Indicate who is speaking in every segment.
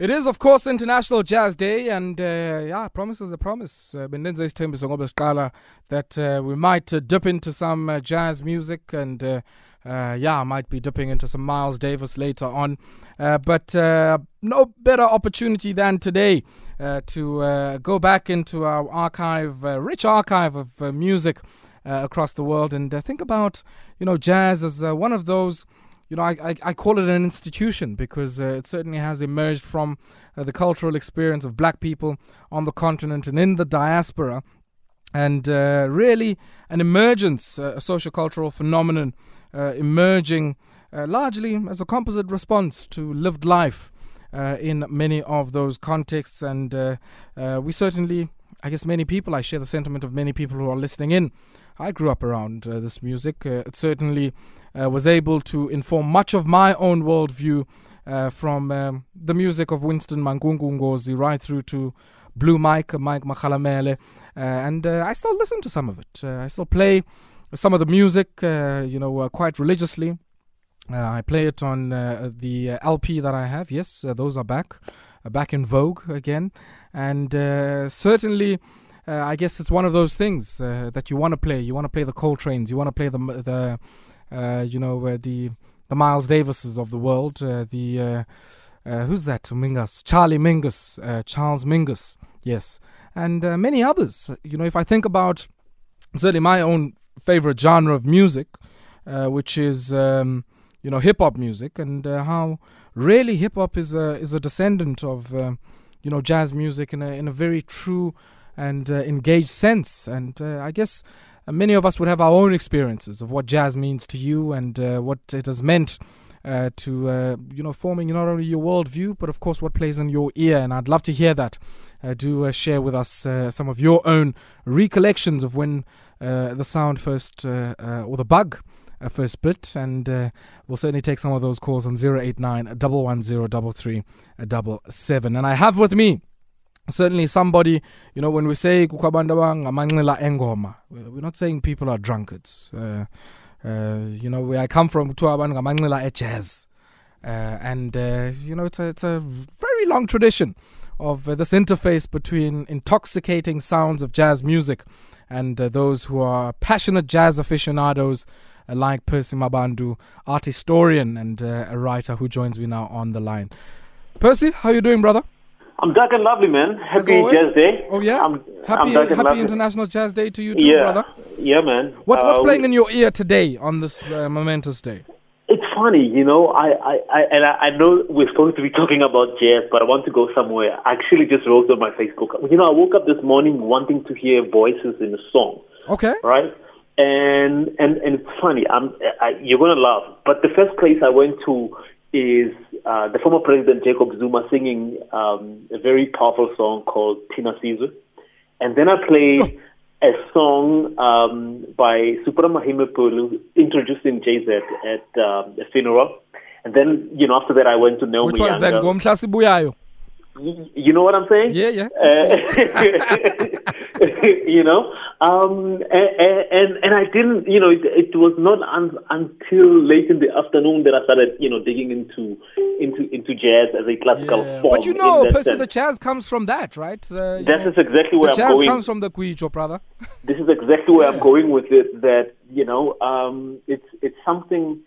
Speaker 1: It is, of course, International Jazz Day, and uh, yeah, promise is a promise. Bendenza isithembiso ngoba siqala that uh, we might uh, dip into some uh, jazz music, and uh, uh, yeah, I might be dipping into some Miles Davis later on. Uh, but no better opportunity than today to go back into our archive, rich archive of music across the world, and think about you know jazz as one of those you know, I, I, I call it an institution because uh, it certainly has emerged from uh, the cultural experience of black people on the continent and in the diaspora. And uh, really, an emergence, uh, a sociocultural phenomenon uh, emerging uh, largely as a composite response to lived life in many of those contexts. And we certainly, I guess, many people, I share the sentiment of many people who are listening in. I grew up around uh, this music. Uh, it certainly uh, was able to inform much of my own worldview uh, from um, the music of Winston Mankunku Ngozi right through to Blue Mike, Mike Makhalemele. Uh, and I still listen to some of it. I still play some of the music, you know, quite religiously. I play it on the LP that I have. Yes, those are back, back in vogue again. And certainly, uh, I guess it's one of those things uh, that you want to play. You want to play the Coltrane's. You want to play the the uh, you know uh, the the Miles Davises of the world. The who's that? Mingus, Charlie Mingus, Charles Mingus. Yes, and many others. You know, if I think about certainly my own favorite genre of music, which is um, you know hip hop music, and how really hip hop is a is a descendant of uh, you know jazz music in a in a very true and uh, engaged sense. And uh, I guess uh, many of us would have our own experiences of what jazz means to you and what it has meant. Uh, to uh, you know, forming not only your worldview, but of course what plays in your ear, and I'd love to hear that. Uh, do share with us some of your own recollections of when the sound first, or the bug first bit, and we'll certainly take some of those calls on 089 110 3377. And I have with me certainly somebody, you know, when we say abangamanxila engoma, we're not saying people are drunkards. Uh, uh, you know, where I come from, kuthiwa abantu ngamanxila ejazz. Uh, and, uh, you know, it's a, it's a very long tradition of uh, this interface between intoxicating sounds of jazz music and uh, those who are passionate jazz aficionados uh, like Percy Mabandu, art historian and a writer who joins me now on the line. Percy, how you doing, brother?
Speaker 2: I'm dark and lovely, man. Happy. Jazz Day.
Speaker 1: Oh yeah,
Speaker 2: I'm,
Speaker 1: happy
Speaker 2: I'm
Speaker 1: Happy. International Jazz Day to you too,
Speaker 2: yeah,
Speaker 1: brother.
Speaker 2: yeah, man.
Speaker 1: What's what's
Speaker 2: Uh,
Speaker 1: playing in your ear today on this uh, momentous day?
Speaker 2: It's funny, you know. I, I, I and I, I know we're supposed to be talking about jazz, but I want to go somewhere. I actually just wrote on my Facebook. You know, I woke up this morning wanting to hear voices in a song,
Speaker 1: Okay.
Speaker 2: right? And and and it's funny. I'm I, you're gonna laugh, but the first place I went to is uh, the former president Jacob Zuma singing um, a very powerful song called Tina Sizwe, and then I played a song um, by Supra Mahumapelo introducing JZ at um, a funeral, and then you know after that I went to Naomi
Speaker 1: Which was then
Speaker 2: Young.
Speaker 1: Ngomhla Sibuyayo.
Speaker 2: Y- You know what I'm saying?
Speaker 1: Yeah, yeah.
Speaker 2: Uh, you know, um, and, and and I didn't, you know, it, it was not un, until late in the afternoon that I started, you know, digging into into into jazz as a classical
Speaker 1: Yeah.
Speaker 2: form.
Speaker 1: But you know,
Speaker 2: sense.
Speaker 1: the jazz comes from that, right? You
Speaker 2: That
Speaker 1: know,
Speaker 2: is exactly
Speaker 1: the
Speaker 2: where I'm
Speaker 1: jazz
Speaker 2: going.
Speaker 1: comes from the Kuicho, brother.
Speaker 2: this is exactly where
Speaker 1: Yeah.
Speaker 2: I'm going with it. That you know, um, it's it's something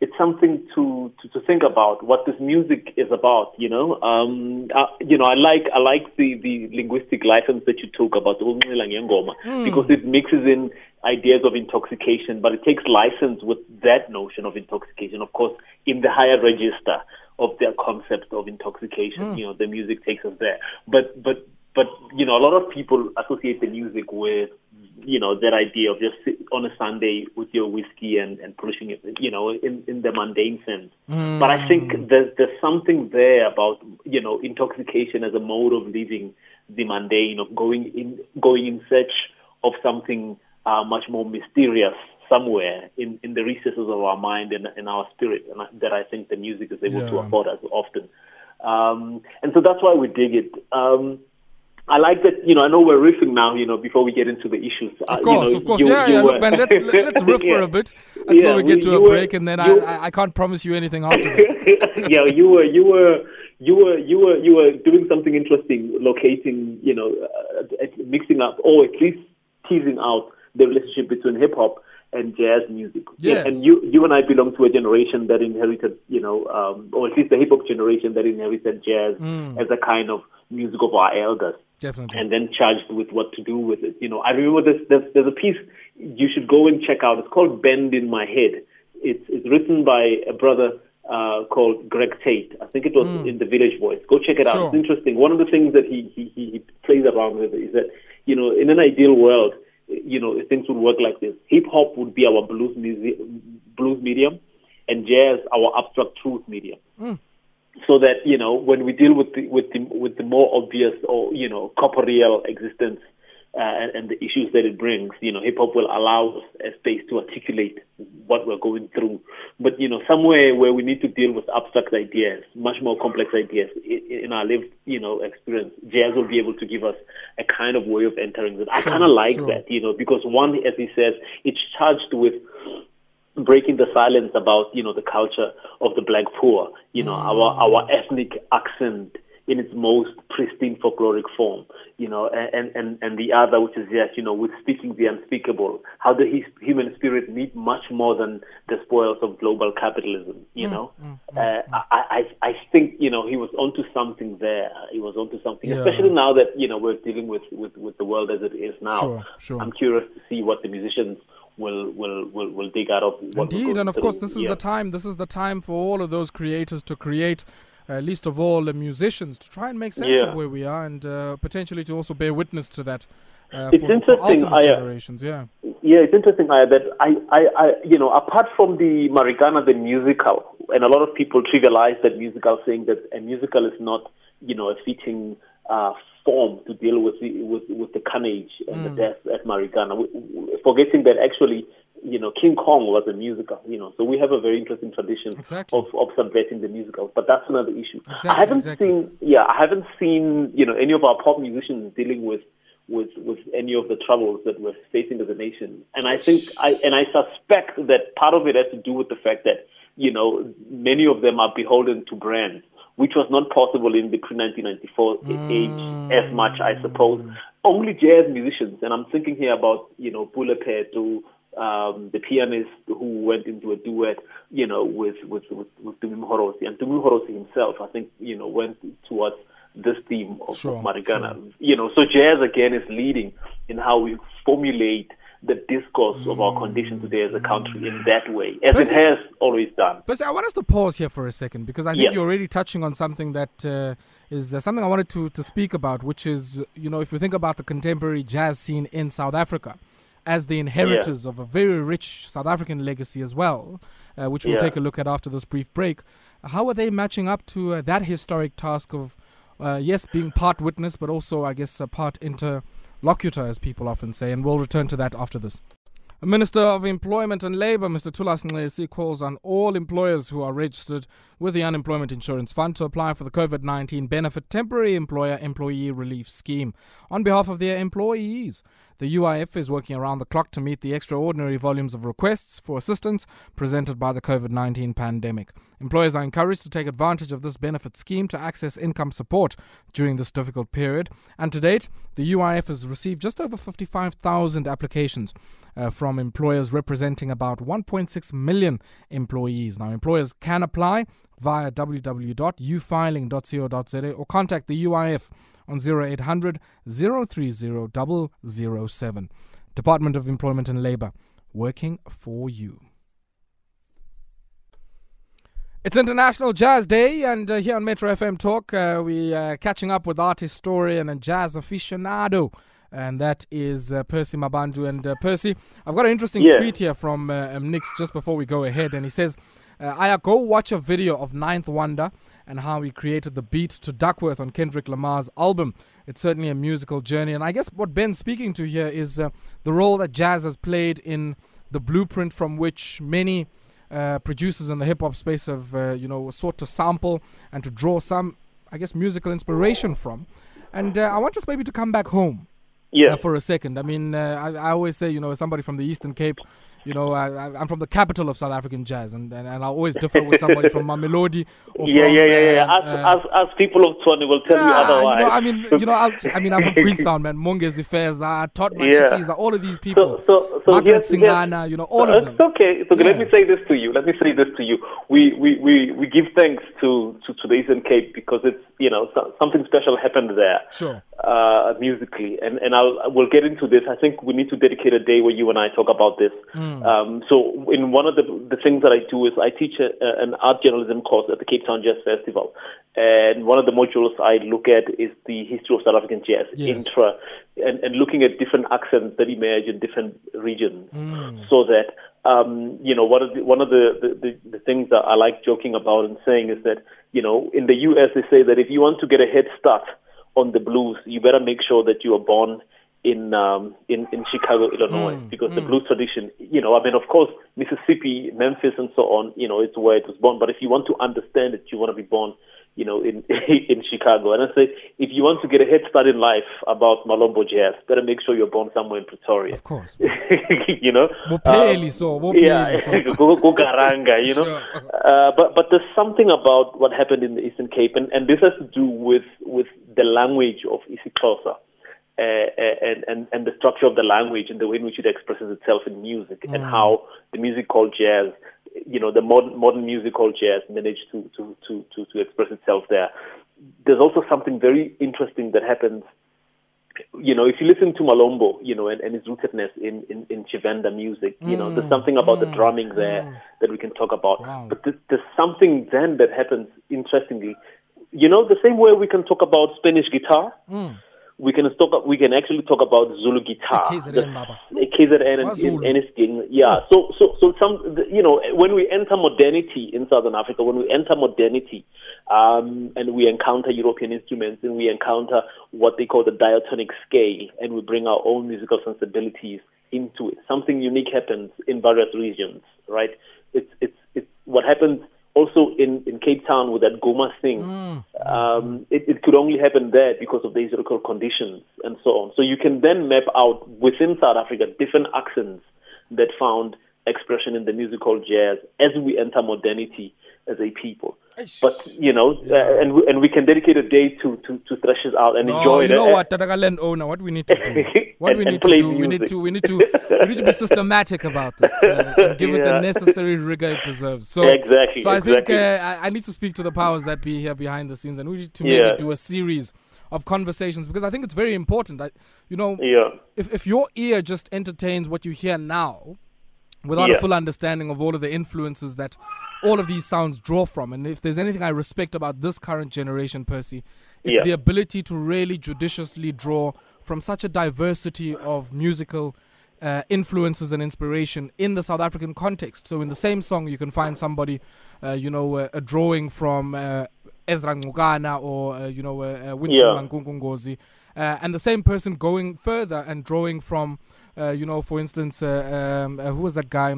Speaker 2: it's something to, to, to think about what this music is about. You know, um, uh, you know, I like I like the, the linguistic license that you took about ukunxila ngengoma because it mixes in ideas of intoxication, but it takes license with that notion of intoxication. Of course, in the higher register of their concept of intoxication, you know, the music takes us there. But but but you know, a lot of people associate the music with you know that idea of just sit on a Sunday with your whiskey and and pushing it, you know, in in the mundane sense. But I think there's there's something there about you know intoxication as a mode of living the mundane, of going in going in search of something uh, much more mysterious somewhere in, in the recesses of our mind and, and our spirit, and I, that I think the music is able to afford us often. Um, and so that's why we dig it. Um, I like that. You know, I know we're riffing now. You know, before we get into the issues.
Speaker 1: Of course,
Speaker 2: uh, you know,
Speaker 1: of course.
Speaker 2: you,
Speaker 1: yeah,
Speaker 2: you
Speaker 1: yeah.
Speaker 2: were,
Speaker 1: Look, man, let's let's riff
Speaker 2: yeah.
Speaker 1: for a bit until
Speaker 2: Yeah,
Speaker 1: we get to a
Speaker 2: were-
Speaker 1: break, and then I, I I can't promise you anything after that.
Speaker 2: yeah, you were you were you were you were you were doing something interesting, locating, you know, uh, uh, mixing up or at least teasing out the relationship between hip hop and jazz music.
Speaker 1: Yes.
Speaker 2: And you you and I belong to a generation that inherited, you know, um, or at least the hip hop generation that inherited jazz
Speaker 1: Mm.
Speaker 2: as a kind of music of our elders
Speaker 1: Definitely.
Speaker 2: and then charged with what to do with it. You know, I remember this. There's, there's a piece you should go and check out. It's called "Bend in My Head." It's it's written by a brother uh, called Greg Tate. I think it was in the Village Voice. Go check it out.
Speaker 1: Sure.
Speaker 2: It's interesting. One of the things that he, he he plays around with is that you know, in an ideal world, you know, things would work like this. Hip hop would be our blues music, blues medium, and jazz our abstract truth medium so that you know when we deal with the with the with the more obvious or you know corporeal existence uh, and, and the issues that it brings, you know, hip hop will allow us a space to articulate what we're going through. But you know, somewhere where we need to deal with abstract ideas, much more complex ideas in our lived, you know, experience, jazz will be able to give us a kind of way of entering it. I
Speaker 1: Sure,
Speaker 2: kind of like
Speaker 1: sure.
Speaker 2: that, you know, because one, as he says, it's charged with breaking the silence about you know the culture of the black poor. You know our our ethnic accent in its most pristine folkloric form you know and and and the other which is yes you know with speaking the unspeakable. How the his, human spirit need much more than the spoils of global capitalism you mm, know? Mm, mm, uh, I, I i think you know he was onto something there. He was onto something
Speaker 1: Yeah.
Speaker 2: especially now that you know we're dealing with with with the world as it is now.
Speaker 1: Sure, sure.
Speaker 2: i'm curious to see what the musicians will will will, will dig out of what we're
Speaker 1: Indeed, and of course, this is
Speaker 2: Yeah.
Speaker 1: the time. This is the time for all of those creators to create, uh, least of all the musicians, to try and make sense
Speaker 2: Yeah.
Speaker 1: of where we are, and uh, potentially to also bear witness to that. Uh,
Speaker 2: It's
Speaker 1: for, for
Speaker 2: interesting, I, uh,
Speaker 1: generations. Yeah.
Speaker 2: Yeah, it's interesting Aya, that I, I, I, you know, apart from the Marikana, the musical, and a lot of people trivialize that musical, saying that a musical is not, you know, a fitting uh, form to deal with the with, with the carnage and the death at Marikana, forgetting that actually, you know, King Kong was a musical, you know, so we have a very interesting tradition
Speaker 1: Exactly.
Speaker 2: of of subverting the musical, but that's another issue.
Speaker 1: Exactly,
Speaker 2: I haven't
Speaker 1: exactly.
Speaker 2: seen, yeah, I haven't seen, you know, any of our pop musicians dealing with with with any of the troubles that we're facing as a nation. And I think I and I suspect that part of it has to do with the fact that you know many of them are beholden to brands, which was not possible in the pre 1994 age as much, I suppose. Only jazz musicians, and I'm thinking here about you know Bulepetu, um, the pianist who went into a duet, you know, with with with, with Mhorosi, and Dumi Mhorosi himself, I think, you know, went towards this theme of,
Speaker 1: Sure,
Speaker 2: of Marikana.
Speaker 1: sure.
Speaker 2: You know, so jazz again is leading in how we formulate the discourse of our condition today as a country in that way, as
Speaker 1: Percy-
Speaker 2: it has always done.
Speaker 1: But I want us to pause here for a second because I think
Speaker 2: Yeah.
Speaker 1: you're already touching on something that uh, is uh, something I wanted to, to speak about, which is, you know, if you think about the contemporary jazz scene in South Africa as the inheritors of a very rich South African legacy as well, uh, which we'll
Speaker 2: Yeah.
Speaker 1: take a look at after this brief break, how are they matching up to uh, that historic task of, uh, yes, being part witness, but also, I guess, a part interlocutor, as people often say? And we'll return to that after this. Minister of Employment and Labour, Mr. Thulas Nxesi, calls on all employers who are registered with the Unemployment Insurance Fund to apply for the COVID 19 Benefit Temporary Employer Employee Relief Scheme on behalf of their employees. The UIF is working around the clock to meet the extraordinary volumes of requests for assistance presented by the COVID 19 pandemic. Employers are encouraged to take advantage of this benefit scheme to access income support during this difficult period. And to date, the UIF has received just over 55,000 applications uh, from employers representing about 1.6 million employees. Now, employers can apply via www.ufiling.co.za or contact the UIF on 0800 030 007. Department of Employment and Labour, working for you. It's International Jazz Day, and uh, here on Metro FM Talk, uh, we are catching up with art historian and jazz aficionado, and that is uh, Percy Mabandu. And uh, Percy, I've got an interesting
Speaker 2: Yeah.
Speaker 1: tweet here from uh, um, Nix just before we go ahead, and he says, uh, "Aya, go watch a video of Ninth Wonder and how he created the beat to Duckworth on Kendrick Lamar's album. It's certainly a musical journey, and I guess what Ben's speaking to here is uh, the role that jazz has played in the blueprint from which many." uh, producers in the hip hop space have, uh, you know, sought to sample and to draw some, I guess, musical inspiration from. And uh, I want us maybe to come back home
Speaker 2: Yeah.
Speaker 1: uh, for a second. I mean, uh, I, I always say, you know, as somebody from the Eastern Cape, you know, I, I'm from the capital of South African jazz, and, and, and I always differ with somebody from Mamelodi. Or
Speaker 2: yeah,
Speaker 1: from,
Speaker 2: yeah, yeah, yeah.
Speaker 1: uh,
Speaker 2: As,
Speaker 1: uh,
Speaker 2: as, as people of Tshwane will tell you otherwise.
Speaker 1: You know, I mean, you know, I'll, I mean, I'm from Queenstown, man. Mongezi Feza, Todd Matshikiza, all of these people.
Speaker 2: So, so, so
Speaker 1: Margaret
Speaker 2: here's-
Speaker 1: Singana, you know, all
Speaker 2: Uh,
Speaker 1: of them.
Speaker 2: It's okay. It's okay. Let me say this to you. Let me say this to you. We we, we, we give thanks to, to, to the Eastern Cape because it's you know so, something special happened there.
Speaker 1: Sure.
Speaker 2: Uh, musically, and and I'll we'll get into this. I think we need to dedicate a day where you and I talk about this.
Speaker 1: Hmm.
Speaker 2: Um, so, in one of the the things that I do is I teach a, an art journalism course at the Cape Town Jazz Festival, and one of the modules I look at is the history of South African jazz,
Speaker 1: Yes.
Speaker 2: intra, and, and looking at different accents that emerge in different regions,
Speaker 1: Hmm.
Speaker 2: so that um, you know one of the, one of the, the, the, the things that I like joking about and saying is that you know in the U.S. they say that if you want to get a head start on the blues, you better make sure that you are born in um, in in Chicago, Illinois, because the blues tradition, you know, I mean, of course, Mississippi, Memphis, and so on, you know, it's where it was born. But if you want to understand it, you want to be born, you know, in in Chicago. And I say, if you want to get a head start in life about Malombo jazz, better make sure you're born somewhere in Pretoria.
Speaker 1: Of course.
Speaker 2: you know,
Speaker 1: Bopheli so,
Speaker 2: yeah,
Speaker 1: so.
Speaker 2: go, go Garanga, you know.
Speaker 1: Sure.
Speaker 2: Uh, but but there's something about what happened in the Eastern Cape, and, and this has to do with with the language of isiXhosa. Uh, uh, and, and, and the structure of the language and the way in which it expresses itself in music and mm. how the music called jazz, you know, the modern, modern music called jazz managed to, to, to, to, to express itself there. There's also something very interesting that happens you know, if you listen to Malombo, you know, and, and his rootedness in, in, in Tshivenda music, you know, there's mm. something about the mm. drumming there that we can talk about.
Speaker 1: Wow.
Speaker 2: But there's, there's something then that happens interestingly. You know, the same way we can talk about Spanish guitar, we can talk. We can actually talk about Zulu guitar.
Speaker 1: KZN,
Speaker 2: The- KZN and,
Speaker 1: Wazulu.
Speaker 2: and anything. Yeah. So, so, so some, you know, when we enter modernity in Southern Africa, when we enter modernity, um, and we encounter European instruments and we encounter what they call the diatonic scale, and we bring our own musical sensibilities into it, something unique happens in various regions, right? It's, it's, it's what happens also in, in Cape Town with that Goma thing. Um, it, it could only happen there because of the historical conditions and so on. So you can then map out within South Africa different accents that found expression in the musical jazz as we enter modernity as a people. But you know, uh, and we, and we can dedicate a day to to, to thrash it out and
Speaker 1: No,
Speaker 2: enjoy
Speaker 1: you
Speaker 2: it.
Speaker 1: know
Speaker 2: Uh,
Speaker 1: what, Tataka land owner, what we need to do, what
Speaker 2: And-
Speaker 1: we need to do, we need to, we need to, we need to be systematic about this uh, and give it the necessary rigor it deserves. So,
Speaker 2: Exactly,
Speaker 1: So I think uh, I, I need to speak to the powers that be here behind the scenes, and we need to maybe
Speaker 2: Yeah.
Speaker 1: do a series of conversations because I think it's very important. I, you know,
Speaker 2: Yeah.
Speaker 1: if if your ear just entertains what you hear now, without a full understanding of all of the influences that all of these sounds draw from, and if there's anything I respect about this current generation, Percy, it's
Speaker 2: Yeah.
Speaker 1: the ability to really judiciously draw from such a diversity of musical. Uh, influences and inspiration in the South African context. So, in the same song, you can find somebody, uh, you know, uh, a drawing from uh, Ezra Ngcukana or, uh, you know, uh, uh, Winston
Speaker 2: Yeah.
Speaker 1: Uh, and the same person going further and drawing from, uh, you know, for instance, uh, um, uh, who was that guy?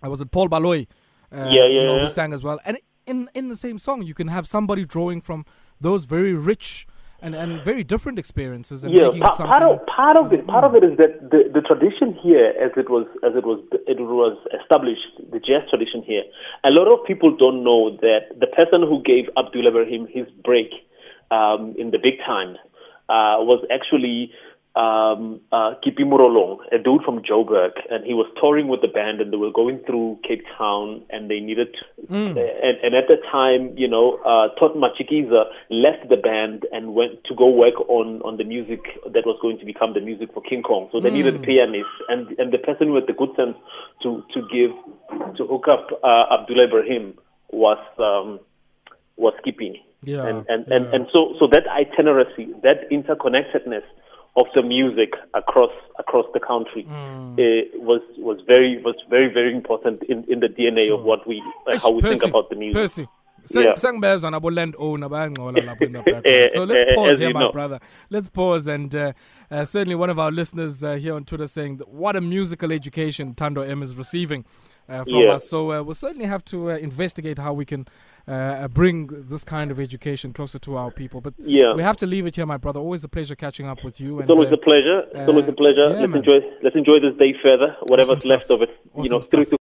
Speaker 1: Uh, was it Paul Baloy? Uh,
Speaker 2: Yeah,
Speaker 1: you know,
Speaker 2: yeah.
Speaker 1: who sang as well. And in in the same song, you can have somebody drawing from those very rich and, and very different experiences and
Speaker 2: yeah,
Speaker 1: making
Speaker 2: pa-
Speaker 1: it
Speaker 2: part of part of it part of it is that the, the tradition here, as it was as it was it was established, the jazz tradition here. A lot of people don't know that the person who gave Abdullah Ibrahim his break um, in the big time uh, was actually um, uh, Kipi Murolong, a dude from Joburg, and he was touring with the band, and they were going through Cape Town, and they needed, to, and, and at the time, you know, uh, Todd Matshikiza left the band and went to go work on on the music that was going to become the music for King Kong. So they needed a pianist, and and the person with the good sense to to give to hook up uh, Abdullah Ibrahim was um, was Skippy.
Speaker 1: Yeah,
Speaker 2: and and, and, and so so that itineracy, that interconnectedness of the music across across the country
Speaker 1: Mm.
Speaker 2: uh, was was very was very very important in, in the DNA of what we uh, how we think about the music.
Speaker 1: Percy. Sangibezwa nabo landowner bayangcola lapho in the
Speaker 2: Eh,
Speaker 1: background. So let's
Speaker 2: eh,
Speaker 1: pause here, my
Speaker 2: know.
Speaker 1: brother. Let's pause and uh, uh, certainly one of our listeners uh, here on Twitter saying that what a musical education Tando M is receiving. Uh, from
Speaker 2: Yeah.
Speaker 1: us. So uh, we'll certainly have to uh, investigate how we can uh, bring this kind of education closer to our people. But
Speaker 2: Yeah.
Speaker 1: we have to leave it here, my brother. Always a pleasure catching up with you.
Speaker 2: It's always
Speaker 1: uh,
Speaker 2: a pleasure. It's always a pleasure.
Speaker 1: yeah,
Speaker 2: let's
Speaker 1: man.
Speaker 2: enjoy. Let's enjoy this day further. Whatever's
Speaker 1: Awesome
Speaker 2: left of it. you know,
Speaker 1: Awesome
Speaker 2: through to